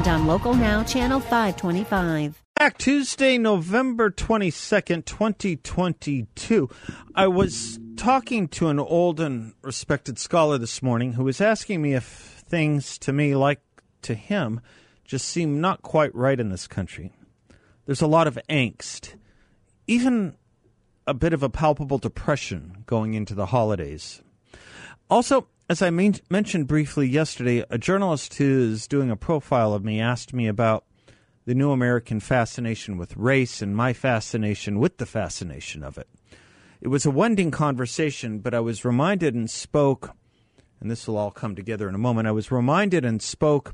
and on Local Now, Channel 525. Back Tuesday, November 22nd, 2022. I was talking to an old and respected scholar this morning who was asking me if things to me, like to him, just seem not quite right in this country. There's a lot of angst, even a bit of a palpable depression going into the holidays. Also, as I mentioned briefly yesterday, a journalist who is doing a profile of me asked me about the new American fascination with race and my fascination with the fascination of it. It was a wending conversation, but I was reminded and spoke, and this will all come together in a moment. I was reminded and spoke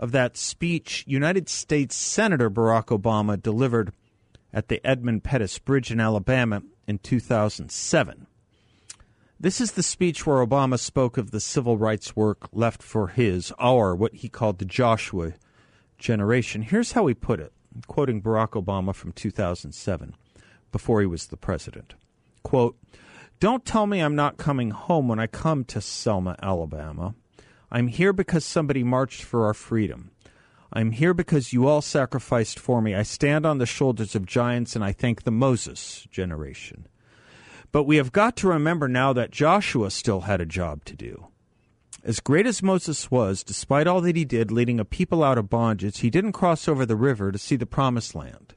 of that speech United States Senator Barack Obama delivered at the Edmund Pettus Bridge in Alabama in 2007. This is the speech where Obama spoke of the civil rights work left for his, our, what he called the Joshua generation. Here's how he put it, quoting Barack Obama from 2007, before he was the president. Quote, Don't tell me I'm not coming home when I come to Selma, Alabama. I'm here because somebody marched for our freedom. I'm here because you all sacrificed for me. I stand on the shoulders of giants and I thank the Moses generation. But we have got to remember now that Joshua still had a job to do. As great as Moses was, despite all that he did leading a people out of bondage, he didn't cross over the river to see the promised land.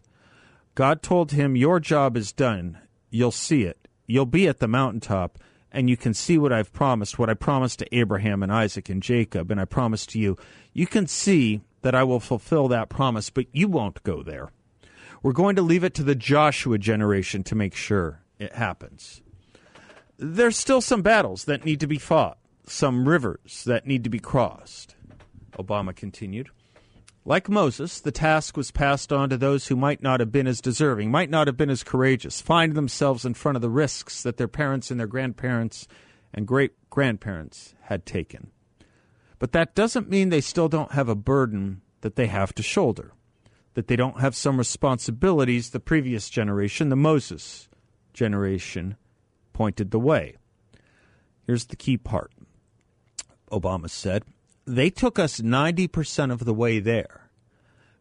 God told him, Your job is done. You'll see it. You'll be at the mountaintop, and you can see what I've promised, what I promised to Abraham and Isaac and Jacob, and I promised to you. You can see that I will fulfill that promise, but you won't go there. We're going to leave it to the Joshua generation to make sure it happens. There's still some battles that need to be fought some rivers that need to be crossed. Obama continued. Like Moses, the task was passed on to those who might not have been as deserving, might not have been as courageous, find themselves in front of the risks that their parents and their grandparents and great grandparents had taken. But that doesn't mean they still don't have a burden that they have to shoulder, that they don't have some responsibilities the previous generation, the Moses generation, pointed the way. Here's the key part Obama said. They took us 90% of the way there,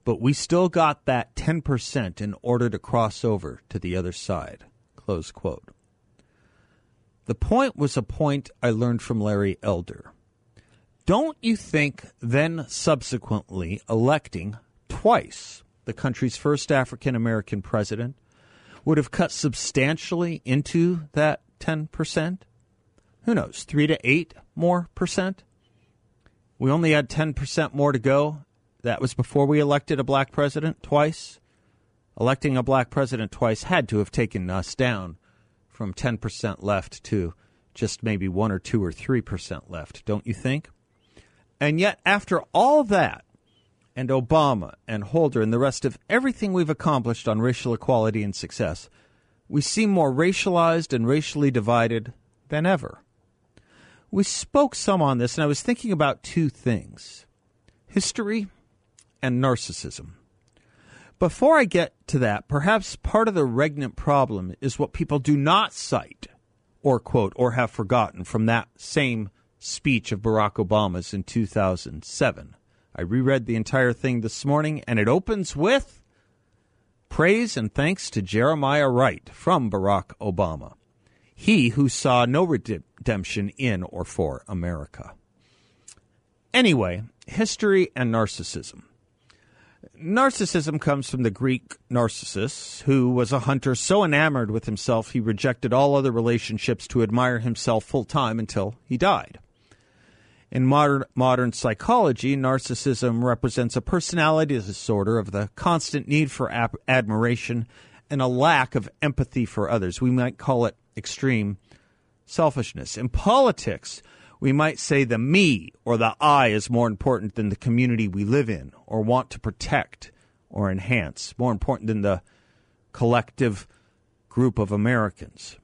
but we still got that 10% in order to cross over to the other side. Close quote. The point was a point I learned from Larry Elder. Don't you think then subsequently electing twice the country's first African American president would have cut substantially into that 10%? Who knows, 3 to 8 more percent. We only had 10% more to go. That was before we elected a black president twice. Electing a black president twice had to have taken us down from 10% left to just maybe 1 or 2 or 3% left, don't you think? And yet, after all that, and Obama and Holder and the rest of everything we've accomplished on racial equality and success, we seem more racialized and racially divided than ever. We spoke some on this, and I was thinking about two things history and narcissism. Before I get to that, perhaps part of the regnant problem is what people do not cite or quote or have forgotten from that same speech of Barack Obama's in 2007. I reread the entire thing this morning, and it opens with praise and thanks to Jeremiah Wright from Barack Obama he who saw no redemption in or for America. Anyway, history and narcissism. Narcissism comes from the Greek Narcissus, who was a hunter so enamored with himself he rejected all other relationships to admire himself full time until he died. In modern, modern psychology, narcissism represents a personality disorder of the constant need for ap- admiration and a lack of empathy for others. We might call it extreme selfishness. In politics, we might say the me or the I is more important than the community we live in or want to protect or enhance, more important than the collective group of Americans.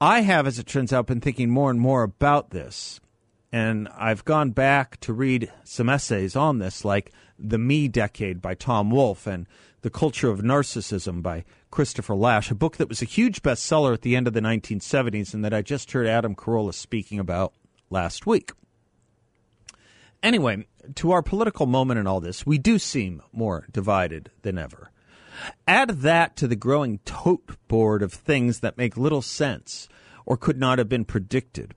I have, as it turns out, been thinking more and more about this. And I've gone back to read some essays on this, like The Me Decade by Tom Wolfe and The Culture of Narcissism by Christopher Lasch, a book that was a huge bestseller at the end of the 1970s and that I just heard Adam Carolla speaking about last week. Anyway, to our political moment in all this, we do seem more divided than ever. Add that to the growing tote board of things that make little sense or could not have been predicted.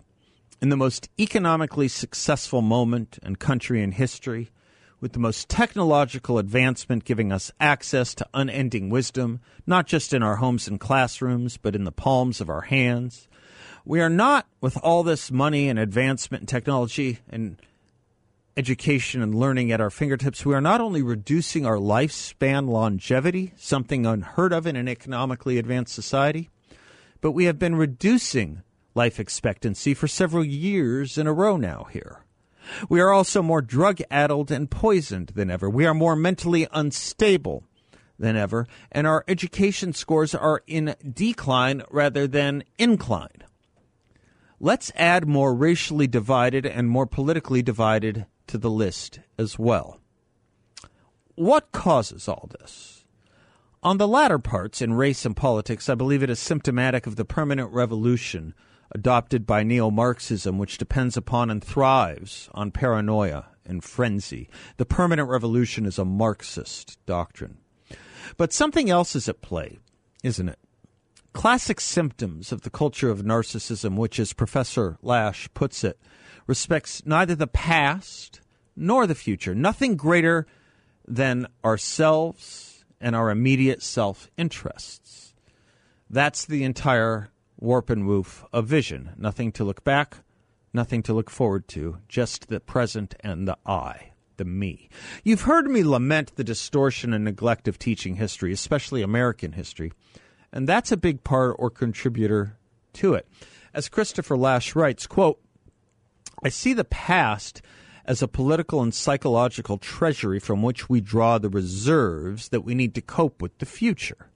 In the most economically successful moment and country in history, with the most technological advancement giving us access to unending wisdom, not just in our homes and classrooms, but in the palms of our hands. We are not, with all this money and advancement in technology and education and learning at our fingertips, we are not only reducing our lifespan longevity, something unheard of in an economically advanced society, but we have been reducing life expectancy for several years in a row now here. We are also more drug addled and poisoned than ever. We are more mentally unstable than ever, and our education scores are in decline rather than incline. Let's add more racially divided and more politically divided to the list as well. What causes all this? On the latter parts, in race and politics, I believe it is symptomatic of the permanent revolution adopted by neo Marxism, which depends upon and thrives on paranoia and frenzy. The permanent revolution is a Marxist doctrine. But something else is at play, isn't it? Classic symptoms of the culture of narcissism, which, as Professor Lasch puts it, respects neither the past nor the future. Nothing greater than ourselves and our immediate self interests. That's the entire warp and woof of vision. Nothing to look back, nothing to look forward to, just the present and the I, the me. You've heard me lament the distortion and neglect of teaching history, especially American history, and that's a big part or contributor to it. As Christopher Lasch writes, quote, I see the past as a political and psychological treasury from which we draw the reserves that we need to cope with the future.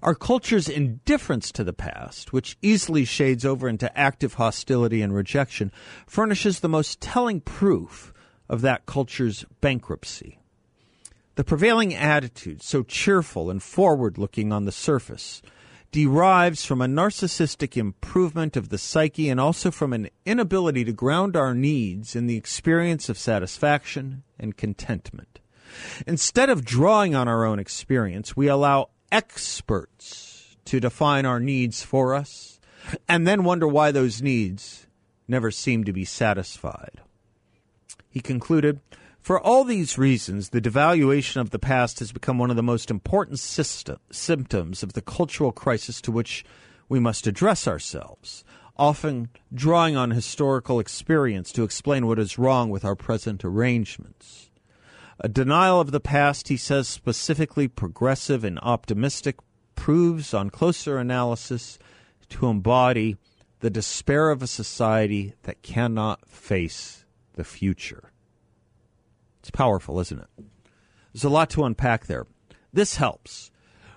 Our culture's indifference to the past, which easily shades over into active hostility and rejection, furnishes the most telling proof of that culture's bankruptcy. The prevailing attitude, so cheerful and forward looking on the surface, derives from a narcissistic improvement of the psyche and also from an inability to ground our needs in the experience of satisfaction and contentment. Instead of drawing on our own experience, we allow experts to define our needs for us and then wonder why those needs never seem to be satisfied. He concluded, for all these reasons, the devaluation of the past has become one of the most important system, symptoms of the cultural crisis to which we must address ourselves, often drawing on historical experience to explain what is wrong with our present arrangements. A denial of the past, he says, specifically progressive and optimistic, proves on closer analysis to embody the despair of a society that cannot face the future. It's powerful, isn't it? There's a lot to unpack there. This helps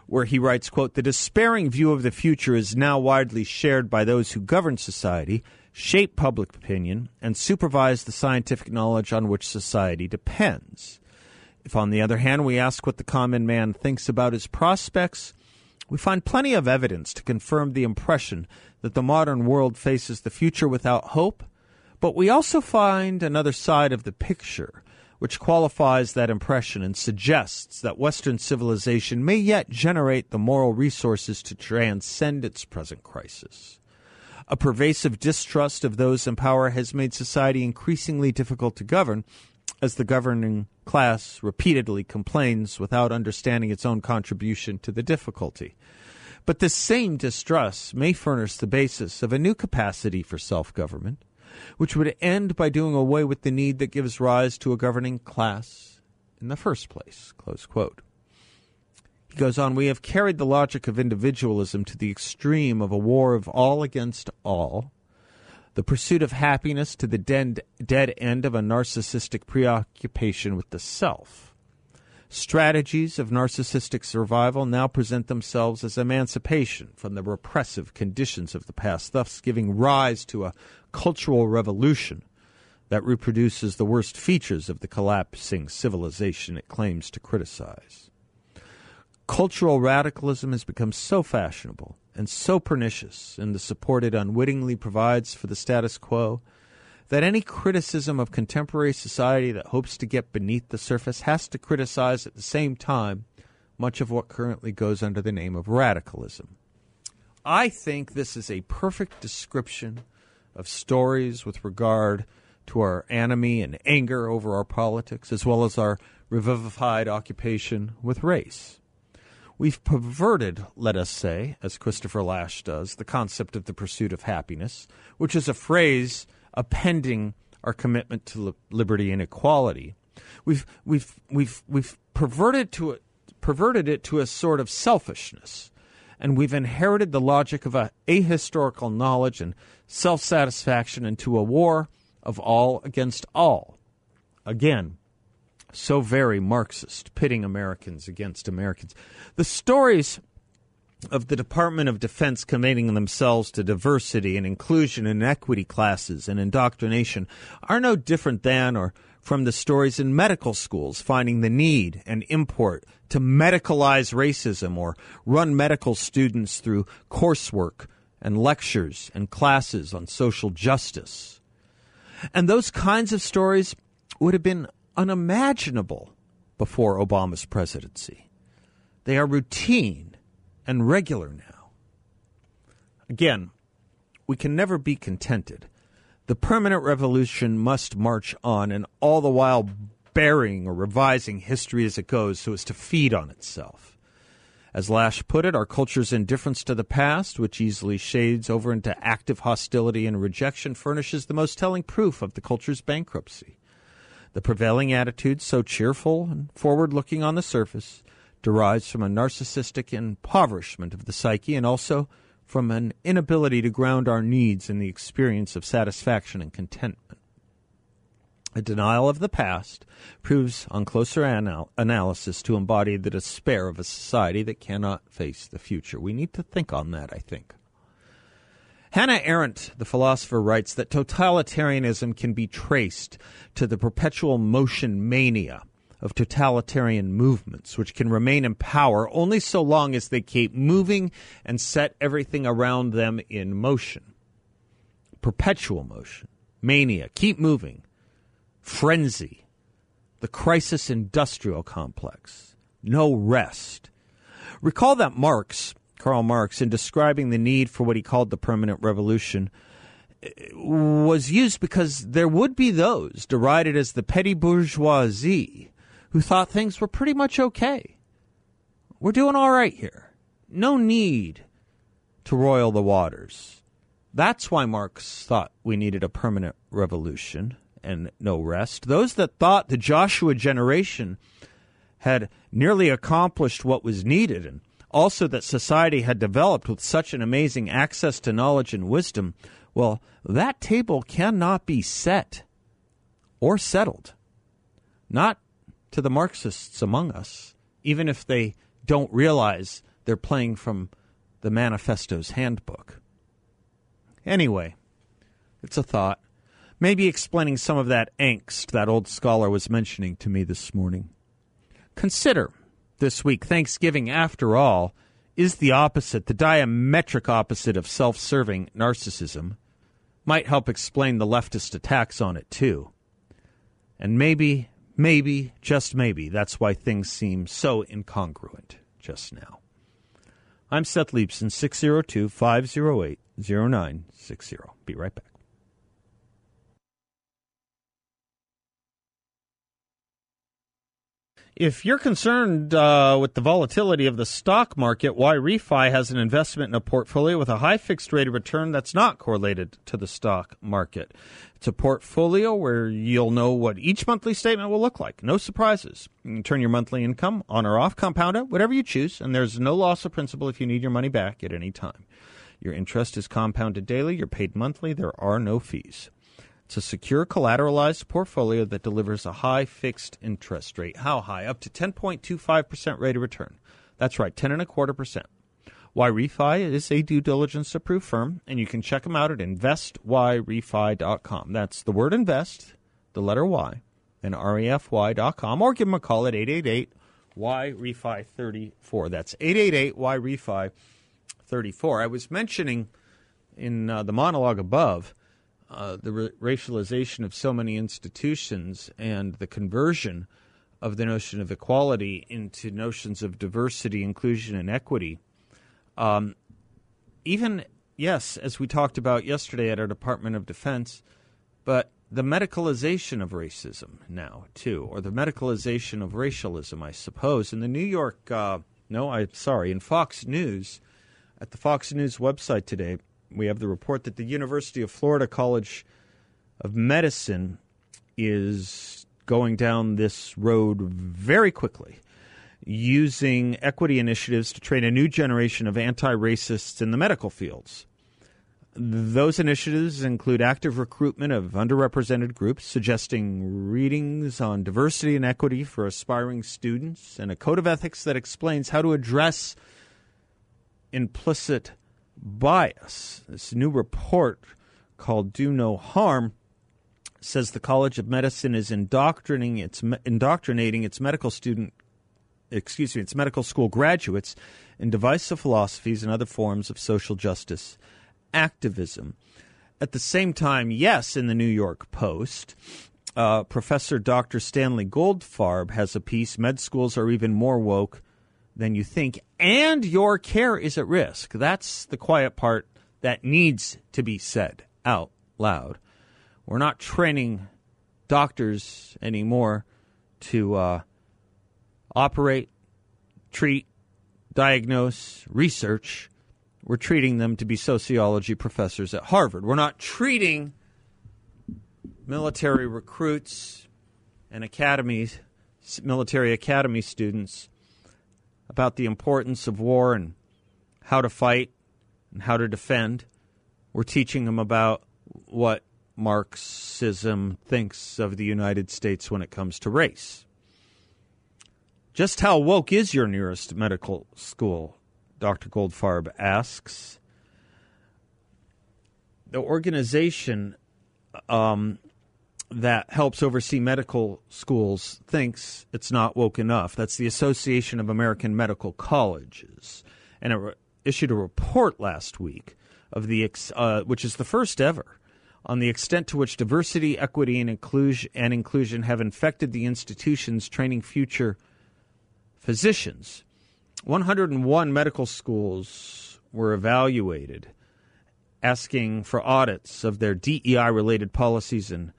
where he writes, quote, "The despairing view of the future is now widely shared by those who govern society, shape public opinion, and supervise the scientific knowledge on which society depends. If, on the other hand, we ask what the common man thinks about his prospects, we find plenty of evidence to confirm the impression that the modern world faces the future without hope, but we also find another side of the picture which qualifies that impression and suggests that Western civilization may yet generate the moral resources to transcend its present crisis. A pervasive distrust of those in power has made society increasingly difficult to govern, as the governing class repeatedly complains without understanding its own contribution to the difficulty. But this same distrust may furnish the basis of a new capacity for self government, which would end by doing away with the need that gives rise to a governing class in the first place. He goes on, we have carried the logic of individualism to the extreme of a war of all against all the pursuit of happiness to the dead, end of a narcissistic preoccupation with the self. Strategies of narcissistic survival now present themselves as emancipation from the repressive conditions of the past, thus giving rise to a cultural revolution that reproduces the worst features of the collapsing civilization it claims to criticize. Cultural radicalism has become so fashionable and so pernicious, in the support it unwittingly provides for the status quo, that any criticism of contemporary society that hopes to get beneath the surface has to criticize at the same time much of what currently goes under the name of radicalism. I think this is a perfect description of stories with regard to our enemy and anger over our politics, as well as our revivified occupation with race. We've perverted, let us say, as Christopher Lasch does, the concept of the pursuit of happiness, which is a phrase appending our commitment to li- liberty and equality. We've, we've, we've, we've perverted, to it, perverted it to a sort of selfishness, and we've inherited the logic of a ahistorical knowledge and self satisfaction into a war of all against all. Again, so very Marxist, pitting Americans against Americans. The stories of the Department of Defense committing themselves to diversity and inclusion and equity classes and indoctrination are no different than or from the stories in medical schools finding the need and import to medicalize racism or run medical students through coursework and lectures and classes on social justice. And those kinds of stories would have been unimaginable before Obama's presidency. They are routine and regular now. Again, we can never be contented. The permanent revolution must march on, and all the while burying or revising history as it goes so as to feed on itself. As Lasch put it, our culture's indifference to the past, which easily shades over into active hostility and rejection, furnishes the most telling proof of the culture's bankruptcy. The prevailing attitude, so cheerful and forward looking on the surface, derives from a narcissistic impoverishment of the psyche and also from an inability to ground our needs in the experience of satisfaction and contentment. A denial of the past proves, on closer anal- analysis, to embody the despair of a society that cannot face the future. We need to think on that, I think. Hannah Arendt, the philosopher, writes that totalitarianism can be traced to the perpetual motion mania of totalitarian movements, which can remain in power only so long as they keep moving and set everything around them in motion. Perpetual motion, mania, keep moving, frenzy, the crisis industrial complex, no rest. Recall that Marx Karl Marx, in describing the need for what he called the permanent revolution, was used because there would be those derided as the petty bourgeoisie who thought things were pretty much okay. We're doing all right here. No need to roil the waters. That's why Marx thought we needed a permanent revolution and no rest. Those that thought the Joshua generation had nearly accomplished what was needed and also that society had developed with such an amazing access to knowledge and wisdom, well, that table cannot be set or settled. Not to the Marxists among us, even if they don't realize they're playing from the manifesto's handbook. Anyway, it's a thought. Maybe explaining some of that angst that old scholar was mentioning to me this morning. Consider this week. Thanksgiving, after all, is the opposite, the diametric opposite of self serving narcissism. Might help explain the leftist attacks on it, too. And maybe, maybe, just maybe, that's why things seem so incongruent just now. I'm Seth Leibsohn, 602 508 0960. Be right back. If you're concerned uh, with the volatility of the stock market, YRefi has an investment in a portfolio with a high fixed rate of return that's not correlated to the stock market. It's a portfolio where you'll know what each monthly statement will look like. No surprises. You can turn your monthly income on or off, compound it, whatever you choose, and there's no loss of principal if you need your money back at any time. Your interest is compounded daily, you're paid monthly, there are no fees. It's a secure collateralized portfolio that delivers a high fixed interest rate. How high? Up to 10.25% rate of return. That's right, 10 and a quarter percent. YRefi is a due diligence approved firm, and you can check them out at investYRefi.com. That's the word invest, the letter Y, and REFY.com, or give them a call at 888 YRefi 34. That's 888 YRefi 34. I was mentioning in uh, the monologue above uh, the ra- racialization of so many institutions and the conversion of the notion of equality into notions of diversity, inclusion, and equity. Um, even, yes, as we talked about yesterday at our Department of Defense, but the medicalization of racism now, too, or the medicalization of racialism, I suppose. In the New York, uh, no, I'm sorry, in Fox News, at the Fox News website today, we have the report that the University of Florida College of Medicine is going down this road very quickly, using equity initiatives to train a new generation of anti racists in the medical fields. Those initiatives include active recruitment of underrepresented groups, suggesting readings on diversity and equity for aspiring students, and a code of ethics that explains how to address implicit bias. This new report called Do No Harm says the College of Medicine is indoctrinating its indoctrinating its medical student excuse me, its medical school graduates in divisive philosophies and other forms of social justice activism. At the same time, yes, in the New York Post, uh, Professor Dr. Stanley Goldfarb has a piece Med schools are even more woke than you think, and your care is at risk. That's the quiet part that needs to be said out loud. We're not training doctors anymore to uh, operate, treat, diagnose, research. We're treating them to be sociology professors at Harvard. We're not treating military recruits and academies, military academy students about the importance of war and how to fight and how to defend. We're teaching them about what Marxism thinks of the United States when it comes to race. Just how woke is your nearest medical school? Dr. Goldfarb asks. The organization um, that helps oversee medical schools thinks it's not woke enough. That's the Association of American Medical Colleges, and it re- issued a report last week of the ex- uh, which is the first ever on the extent to which diversity, equity, and inclusion and inclusion have infected the institutions training future physicians. 101 medical schools were evaluated, asking for audits of their DEI related policies and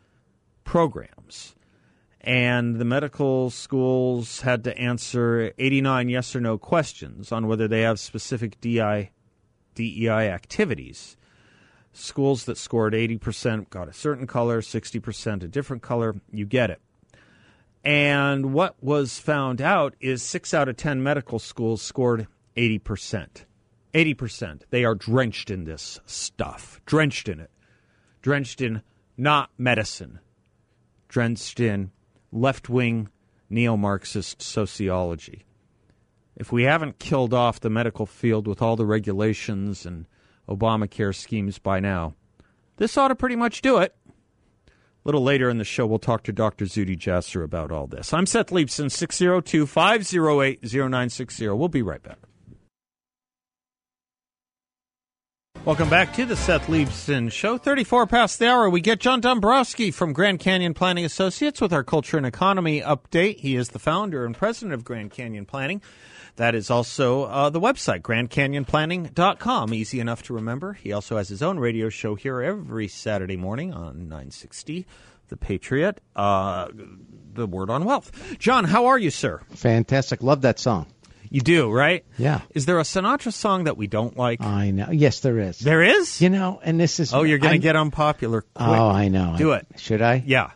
programs. And the medical schools had to answer 89 yes or no questions on whether they have specific DI, DEI activities. Schools that scored 80% got a certain color, 60% a different color. You get it. And what was found out is six out of 10 medical schools scored 80%. 80%. They are drenched in this stuff, drenched in it, drenched in not medicine, drenched in left wing neo Marxist sociology. If we haven't killed off the medical field with all the regulations and Obamacare schemes by now, this ought to pretty much do it. A little later in the show, we'll talk to Dr. Zuhdi Jasser about all this. I'm Seth Leibsohn, 602 508 0960. We'll be right back. Welcome back to the Seth Leibsohn Show. 34 past the hour. We get John Dombrowski from Grand Canyon Planning Associates with our culture and economy update. He is the founder and president of Grand Canyon Planning. That is also uh, the website, grandcanyonplanning.com. Easy enough to remember. He also has his own radio show here every Saturday morning on 960. The Patriot, uh, the word on wealth. John, how are you, sir? Fantastic. Love that song. You do, right? Yeah. Is there a Sinatra song that we don't like? I know. Yes, there is. there is? You know, and this is. oh, you're going to get unpopular quick. Oh, I know. Do I- it. Should I? Yeah.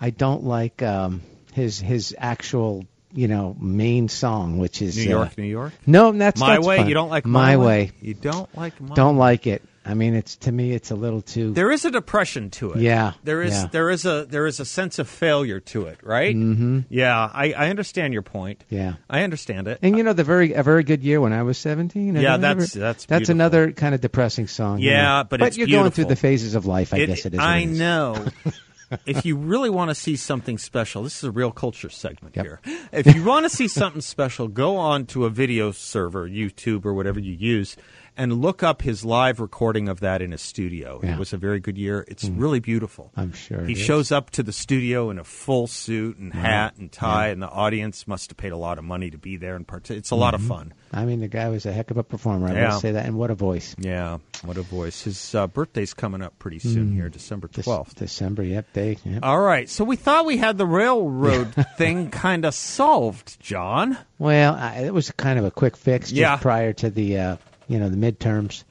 I don't like um, his his actual you know main song, which is New uh, York, New York. No, that's My that's way. fine. You don't like my, way. You don't like my Don't like it. I mean, it's to me, it's a little too. There is a depression to it. Yeah, There is yeah. there is a there is a sense of failure to it, right? Mm-hmm. Yeah, I, I understand your point. Yeah. I understand it. and you know, the very a very good year when I was seventeen. I Yeah, that's- remember- that's that's beautiful. another kind of depressing song. you Yeah, know. but but it's you're going through the phases of life. I It- guess it is. I it is. know. if you really want to see something special, this is a real culture segment Yep. here. If you want to see something special, go on to a video server, YouTube or whatever you use, and look up his live recording of that in his studio. Yeah. It was a very good year. It's really beautiful. I'm sure He it is. shows up to the studio in a full suit and hat and tie, and the audience must have paid a lot of money to be there and participate. It's a lot of Mm-hmm. fun. I mean, the guy was a heck of a performer. I Yeah. will say that, and what a voice. Yeah, what a voice. His uh, birthday's coming up pretty soon here, December This- 12th. December, yep, day. Yep. All right, so we thought we had the railroad thing kind of solved, John. Well, I, it was kind of a quick fix just Yeah. prior to the uh, you know the midterms.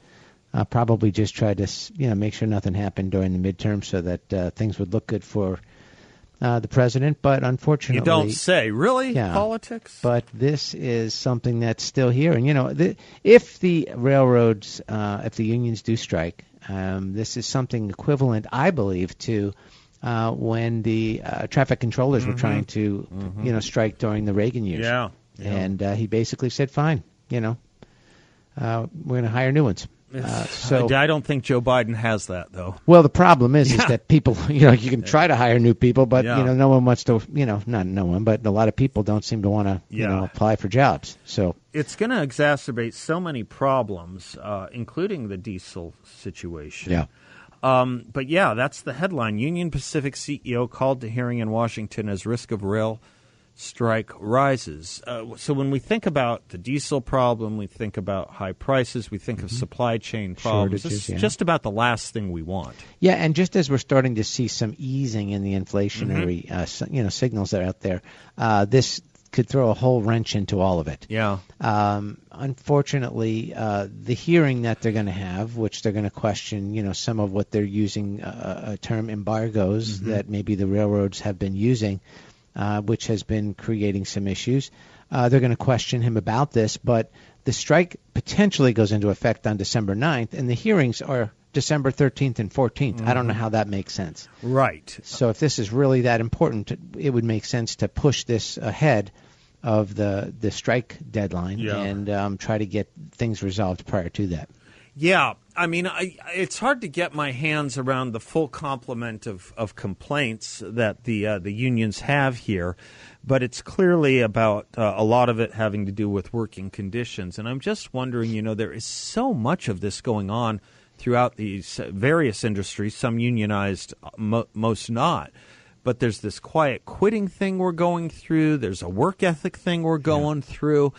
Uh, probably just tried to s- you know make sure nothing happened during the midterms so that uh, things would look good for uh, the president. But unfortunately, You don't say, really? Yeah. Politics? But this is something that's still here, and you know, the, if the railroads, uh, if the unions do strike, um, this is something equivalent, I believe, to uh, when the uh, traffic controllers were trying to, you know, strike during the Reagan years. Yeah, yeah. And uh, he basically said, "Fine, you know, we're going to hire new ones." Uh, so, I don't think Joe Biden has that, though. well, the problem is, is that people, you know, you can try to hire new people, but Yeah. you know, no one wants to, you know, not no one, but a lot of people don't seem to want to, you know, apply for jobs. So, It's going to exacerbate so many problems, uh, including the diesel situation. yeah. Um, but yeah, that's the headline. Union Pacific CEO called to hearing in Washington as risk of rail strike rises. Uh, so when we think about the diesel problem, we think about high prices, we think of supply chain problems. Shortages, It's yeah. just about the last thing we want. Yeah, and just as we're starting to see some easing in the inflationary, uh, you know, signals that are out there, uh, this could throw a whole wrench into all of it. Yeah. Um, unfortunately, uh, the hearing that they're going to have, which they're going to question, you know, some of what they're using, uh, a term embargoes that maybe the railroads have been using, uh, which has been creating some issues. Uh, they're going to question him about this, but the strike potentially goes into effect on December 9th, and the hearings are December 13th and 14th. I don't know how that makes sense. Right. So if this is really that important, it would make sense to push this ahead of the the strike deadline Yeah. and um, try to get things resolved prior to that. Yeah, I mean, I, it's hard to get my hands around the full complement of, of complaints that the uh, the unions have here, but it's clearly about uh, a lot of it having to do with working conditions. And I'm just wondering, you know, there is so much of this going on throughout these various industries, some unionized, uh, mo- most not. But there's this quiet quitting thing we're going through. There's a work ethic thing we're going through.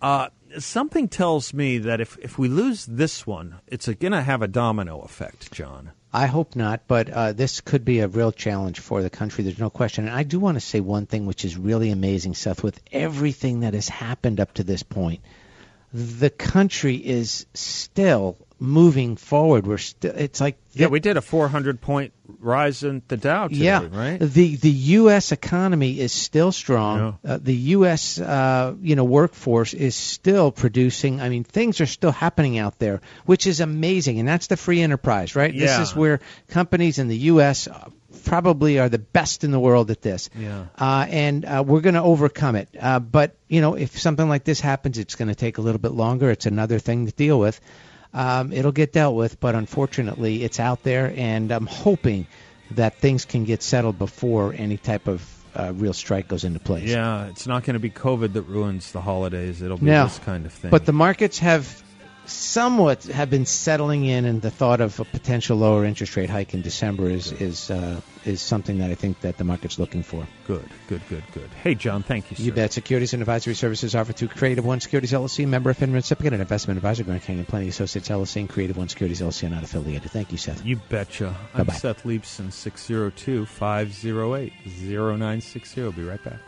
Uh, something tells me that if, if we lose this one, it's going to have a domino effect, John. I hope not, but uh, this could be a real challenge for the country. There's no question. And I do want to say one thing which is really amazing, Seth, with everything that has happened up to this point. The country is still moving forward. We're still. It's like Yeah, we did a 400 point rise in the Dow today, yeah, right? The the U.S. economy is still strong. Uh, the U.S. Uh, you know workforce is still producing. I mean, things are still happening out there, which is amazing, and that's the free enterprise, right? Yeah. This is where companies in the U.S. probably are the best in the world at this. Yeah. Uh, and uh, we're going to overcome it. Uh, but you know, if something like this happens, it's going to take a little bit longer. It's another thing to deal with. Um, it'll get dealt with, but unfortunately, it's out there, and I'm hoping that things can get settled before any type of uh, real strike goes into place. Yeah, it's not going to be COVID that ruins the holidays. It'll be No. this kind of thing. But the markets have somewhat have been settling in, and the thought of a potential lower interest rate hike in December is is uh, is something that I think that the market's looking for. good, good, good, good. Hey, John, thank you, sir. You bet. Securities and advisory services offered through Creative One Securities LLC, member of FINRA recipient and investment advisor, Grand Canyon Planning Associates LLC, and Creative One Securities LLC are not affiliated. Thank you, Seth. You betcha. I'm Bye-bye. Seth Leibsohn, 602 508 0960. Be right back.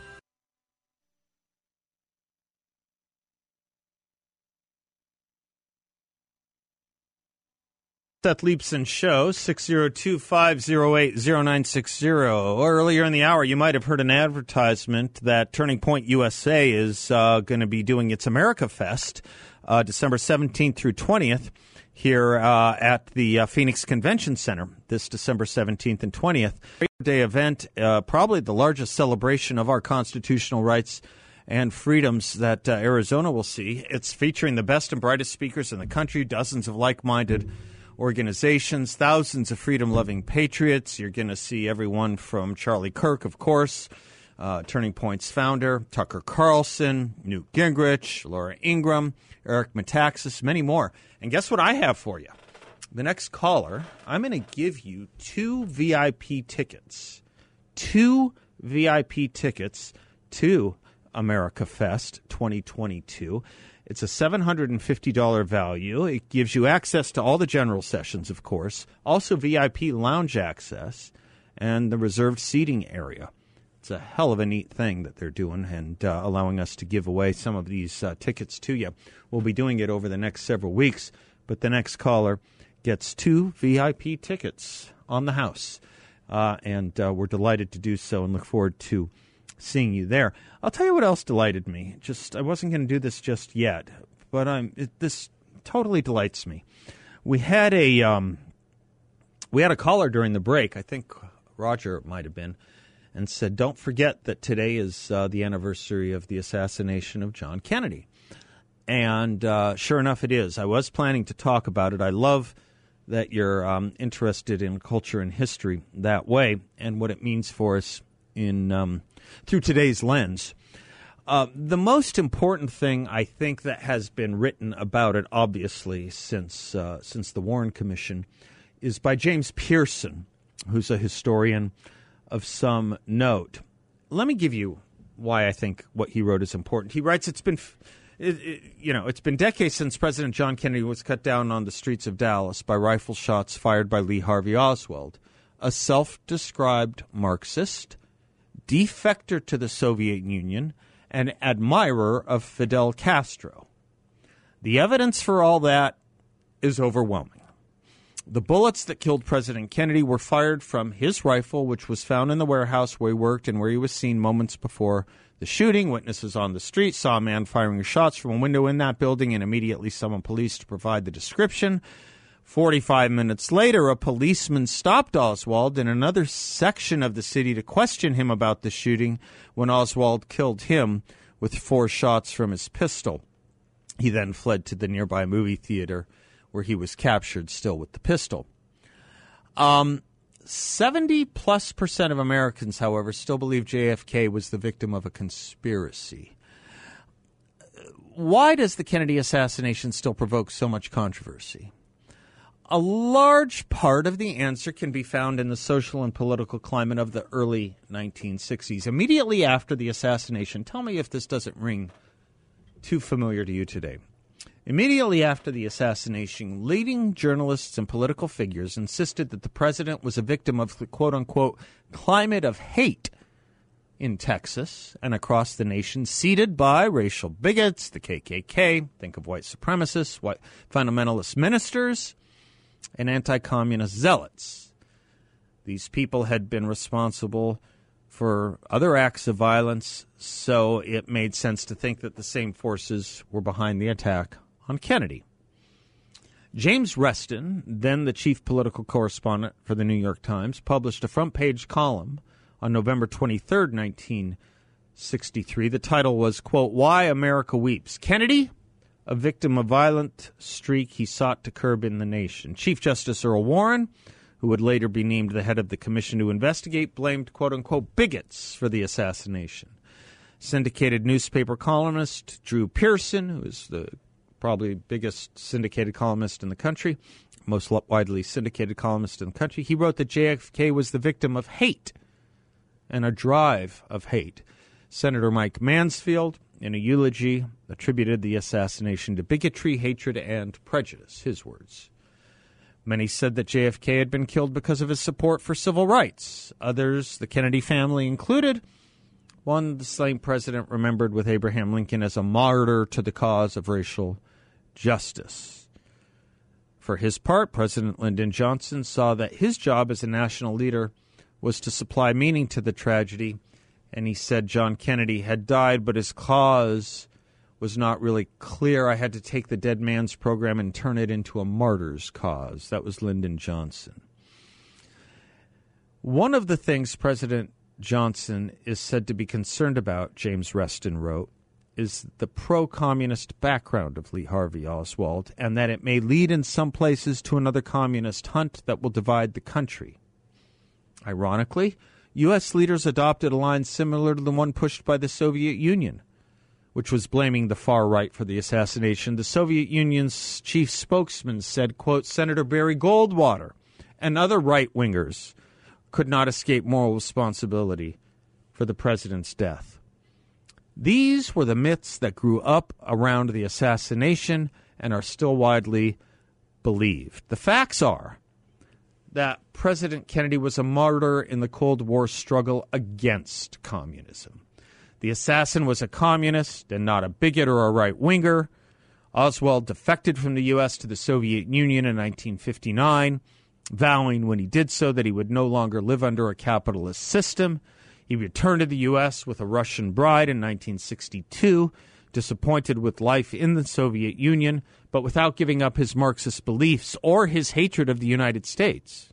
Seth Leibsohn Show, 602-508-0960. Earlier in the hour, you might have heard an advertisement that Turning Point USA is uh, going to be doing its America Fest uh, December 17th through 20th here uh, at the uh, Phoenix Convention Center this December 17th and 20th. Day event, uh, probably the largest celebration of our constitutional rights and freedoms that uh, Arizona will see. It's featuring the best and brightest speakers in the country, dozens of like-minded organizations, thousands of freedom loving patriots. You're going to see everyone from Charlie Kirk, of course, uh, Turning Point's founder, Tucker Carlson, Newt Gingrich, Laura Ingraham, Eric Metaxas, many more. And guess what I have for you? The next caller, I'm going to give you two VIP tickets. Two VIP tickets to America Fest 2022. It's a $750 value. It gives you access to all the general sessions, of course, also VIP lounge access and the reserved seating area. It's a hell of a neat thing that they're doing and uh, allowing us to give away some of these uh, tickets to you. We'll be doing it over the next several weeks, but the next caller gets two VIP tickets on the house. Uh, and uh, we're delighted to do so and look forward to seeing you there. I'll tell you what else delighted me. Just I wasn't going to do this just yet, but I'm it, this totally delights me. We had a um, we had a caller during the break. I think Roger might have been, and said, "Don't forget that today is uh, the anniversary of the assassination of John Kennedy." And uh, sure enough, it is. I was planning to talk about it. I love that you're um, interested in culture and history that way, and what it means for us in um, through today's lens. Uh, the most important thing I think that has been written about it, obviously since uh, since the Warren Commission, is by James Piereson, who's a historian of some note. Let me give you why I think what he wrote is important. He writes, "It's been." It, it, you know, it's been decades since President John Kennedy was cut down on the streets of Dallas by rifle shots fired by Lee Harvey Oswald, a self described Marxist defector to the Soviet Union, and admirer of Fidel Castro. The evidence for all that is overwhelming. The bullets that killed President Kennedy were fired from his rifle, which was found in the warehouse where he worked and where he was seen moments before the shooting. Witnesses on the street saw a man firing shots from a window in that building and immediately summoned police to provide the description. 45 minutes later, a policeman stopped Oswald in another section of the city to question him about the shooting when Oswald killed him with four shots from his pistol. He then fled to the nearby movie theater where he was captured still with the pistol. Um, 70 plus percent of Americans, however, still believe JFK was the victim of a conspiracy. Why does the Kennedy assassination still provoke so much controversy? A large part of the answer can be found in the social and political climate of the early 1960s. Immediately after the assassination, tell me if this doesn't ring too familiar to you today. Immediately after the assassination, leading journalists and political figures insisted that the president was a victim of the quote unquote climate of hate in Texas and across the nation, seeded by racial bigots, the KKK, think of white supremacists, white fundamentalist ministers and anti communist zealots. These people had been responsible for other acts of violence, so it made sense to think that the same forces were behind the attack on Kennedy. James Reston, then the chief political correspondent for the New York Times, published a front page column on November 23, 1963. The title was, quote, Why America Weeps. Kennedy, a victim of violent streak he sought to curb in the nation. Chief Justice Earl Warren, who would later be named the head of the commission to investigate, blamed quote unquote bigots for the assassination. Syndicated newspaper columnist Drew Pearson, who is the probably biggest syndicated columnist in the country, most widely syndicated columnist in the country, he wrote that JFK was the victim of hate and a drive of hate. Senator Mike Mansfield, in a eulogy, attributed the assassination to bigotry, hatred, and prejudice, his words. Many said that JFK had been killed because of his support for civil rights. Others, the Kennedy family included, one the slain president remembered with Abraham Lincoln as a martyr to the cause of racial justice. For his part, President Lyndon Johnson saw that his job as a national leader was to supply meaning to the tragedy, and he said John Kennedy had died, but his cause was not really clear. I had to take the dead man's program and turn it into a martyr's cause. That was Lyndon Johnson. One of the things President Johnson is said to be concerned about, James Reston wrote, is the pro communist background of Lee Harvey Oswald, and that it may lead in some places to another communist hunt that will divide the country. Ironically, U.S. leaders adopted a line similar to the one pushed by the Soviet Union, which was blaming the far right for the assassination. The Soviet Union's chief spokesman said, quote, Senator Barry Goldwater and other right wingers could not escape moral responsibility for the president's death. These were the myths that grew up around the assassination and are still widely believed. The facts are that President Kennedy was a martyr in the Cold War struggle against communism. The assassin was a communist and not a bigot or a right winger. Oswald defected from the U.S. to the Soviet Union in 1959, vowing when he did so that he would no longer live under a capitalist system. He returned to the U.S. with a Russian bride in 1962, disappointed with life in the Soviet Union, but without giving up his Marxist beliefs or his hatred of the United States.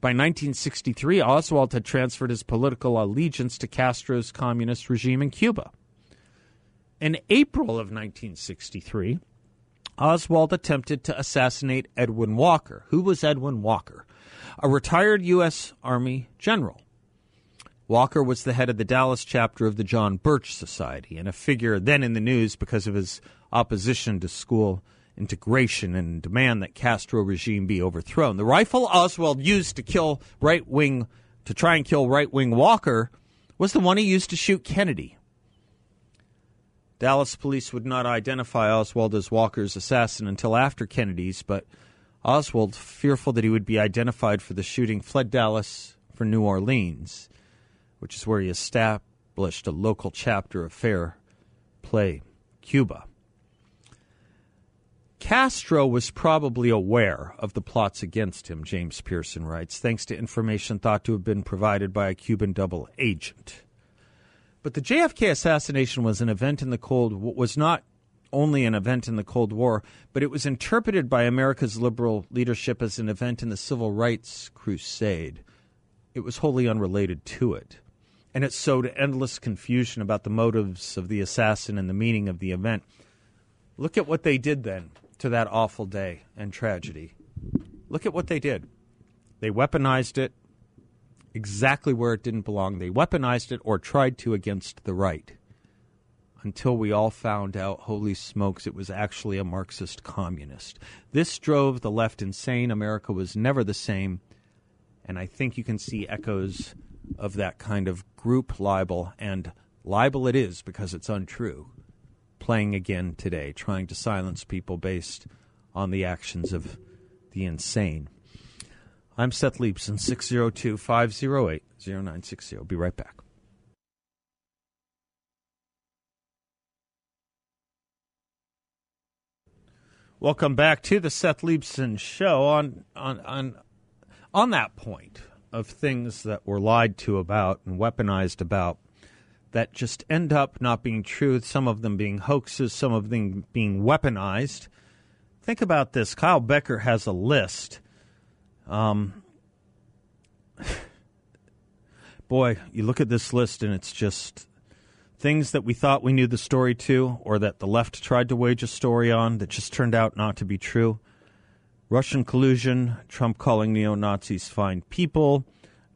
By 1963, Oswald had transferred his political allegiance to Castro's communist regime in Cuba. In April of 1963, Oswald attempted to assassinate Edwin Walker. Who was Edwin Walker? A retired U.S. Army general Walker was the head of the Dallas chapter of the John Birch Society and a figure then in the news because of his opposition to school integration and demand that Castro regime be overthrown. The rifle Oswald used to kill right wing to try and kill right wing Walker was the one he used to shoot Kennedy. Dallas police would not identify Oswald as Walker's assassin until after Kennedy's, but Oswald, fearful that he would be identified for the shooting, fled Dallas for New Orleans which is where he established a local chapter of Fair Play Cuba. Castro was probably aware of the plots against him, James Piereson writes, thanks to information thought to have been provided by a Cuban double agent. But the JFK assassination was an event in the Cold was not only an event in the Cold War, but it was interpreted by America's liberal leadership as an event in the civil rights crusade. It was wholly unrelated to it and it sowed endless confusion about the motives of the assassin and the meaning of the event. Look at what they did then to that awful day and tragedy. Look at what they did. They weaponized it exactly where it didn't belong. They weaponized it or tried to against the right until we all found out, holy smokes, it was actually a Marxist communist. This drove the left insane. America was never the same. And I think you can see echoes of that kind of group libel, and libel it is because it's untrue, playing again today, trying to silence people based on the actions of the insane. I'm Seth Leibsohn, 602 508 0960. Be right back. Welcome back to the Seth Leibsohn Show. On on on on that point, of things that were lied to about and weaponized about that just end up not being true, some of them being hoaxes, some of them being weaponized. Think about this. Kyle Becker has a list. Um, boy, you look at this list and it's just things that we thought we knew the story to or that the left tried to wage a story on that just turned out not to be true. Russian collusion, Trump calling neo Nazis fine people,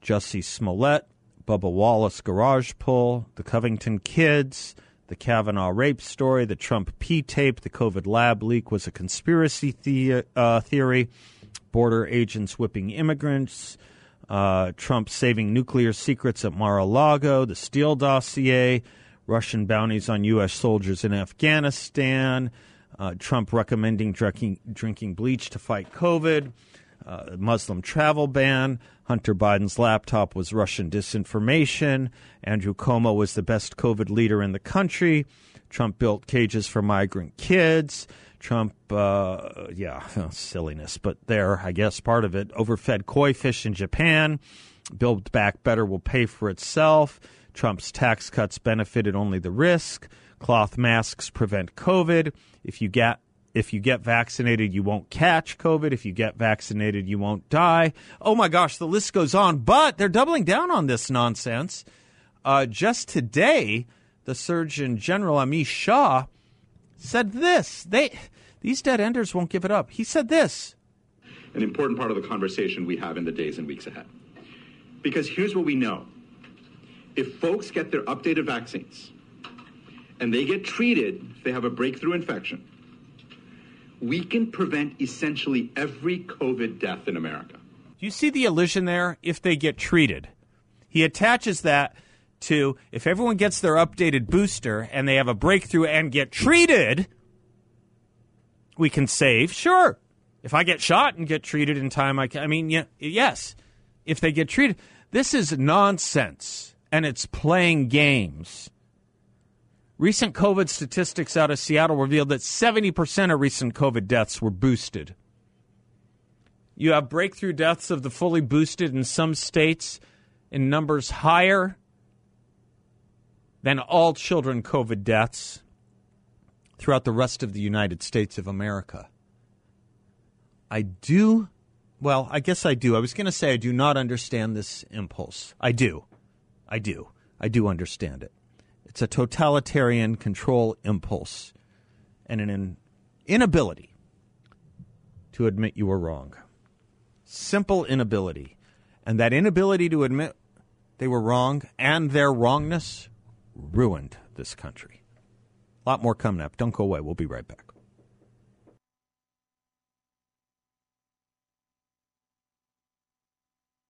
Jussie Smollett, Bubba Wallace garage pull, the Covington kids, the Kavanaugh rape story, the Trump P tape, the COVID lab leak was a conspiracy the- uh, theory, border agents whipping immigrants, uh, Trump saving nuclear secrets at Mar a Lago, the Steele dossier, Russian bounties on U.S. soldiers in Afghanistan, uh, Trump recommending drinking, drinking bleach to fight COVID, uh, Muslim travel ban. Hunter Biden's laptop was Russian disinformation. Andrew Cuomo was the best COVID leader in the country. Trump built cages for migrant kids. Trump, uh, yeah, silliness, but there, I guess, part of it. Overfed koi fish in Japan. Build Back Better will pay for itself. Trump's tax cuts benefited only the risk. Cloth masks prevent COVID. If you get if you get vaccinated, you won't catch COVID. If you get vaccinated, you won't die. Oh my gosh, the list goes on. But they're doubling down on this nonsense. Uh, just today, the Surgeon General Amish Shah said this. They these dead enders won't give it up. He said this. An important part of the conversation we have in the days and weeks ahead. Because here's what we know. If folks get their updated vaccines and they get treated if they have a breakthrough infection, we can prevent essentially every COVID death in America. Do you see the illusion there? If they get treated, he attaches that to if everyone gets their updated booster and they have a breakthrough and get treated, we can save. Sure. If I get shot and get treated in time, I, can, I mean, yeah, yes. If they get treated, this is nonsense and it's playing games. Recent COVID statistics out of Seattle revealed that 70% of recent COVID deaths were boosted. You have breakthrough deaths of the fully boosted in some states in numbers higher than all children COVID deaths throughout the rest of the United States of America. I do, well, I guess I do. I was going to say I do not understand this impulse. I do. I do. I do understand it. It's a totalitarian control impulse and an inability to admit you were wrong. Simple inability. And that inability to admit they were wrong and their wrongness ruined this country. A lot more coming up. Don't go away. We'll be right back.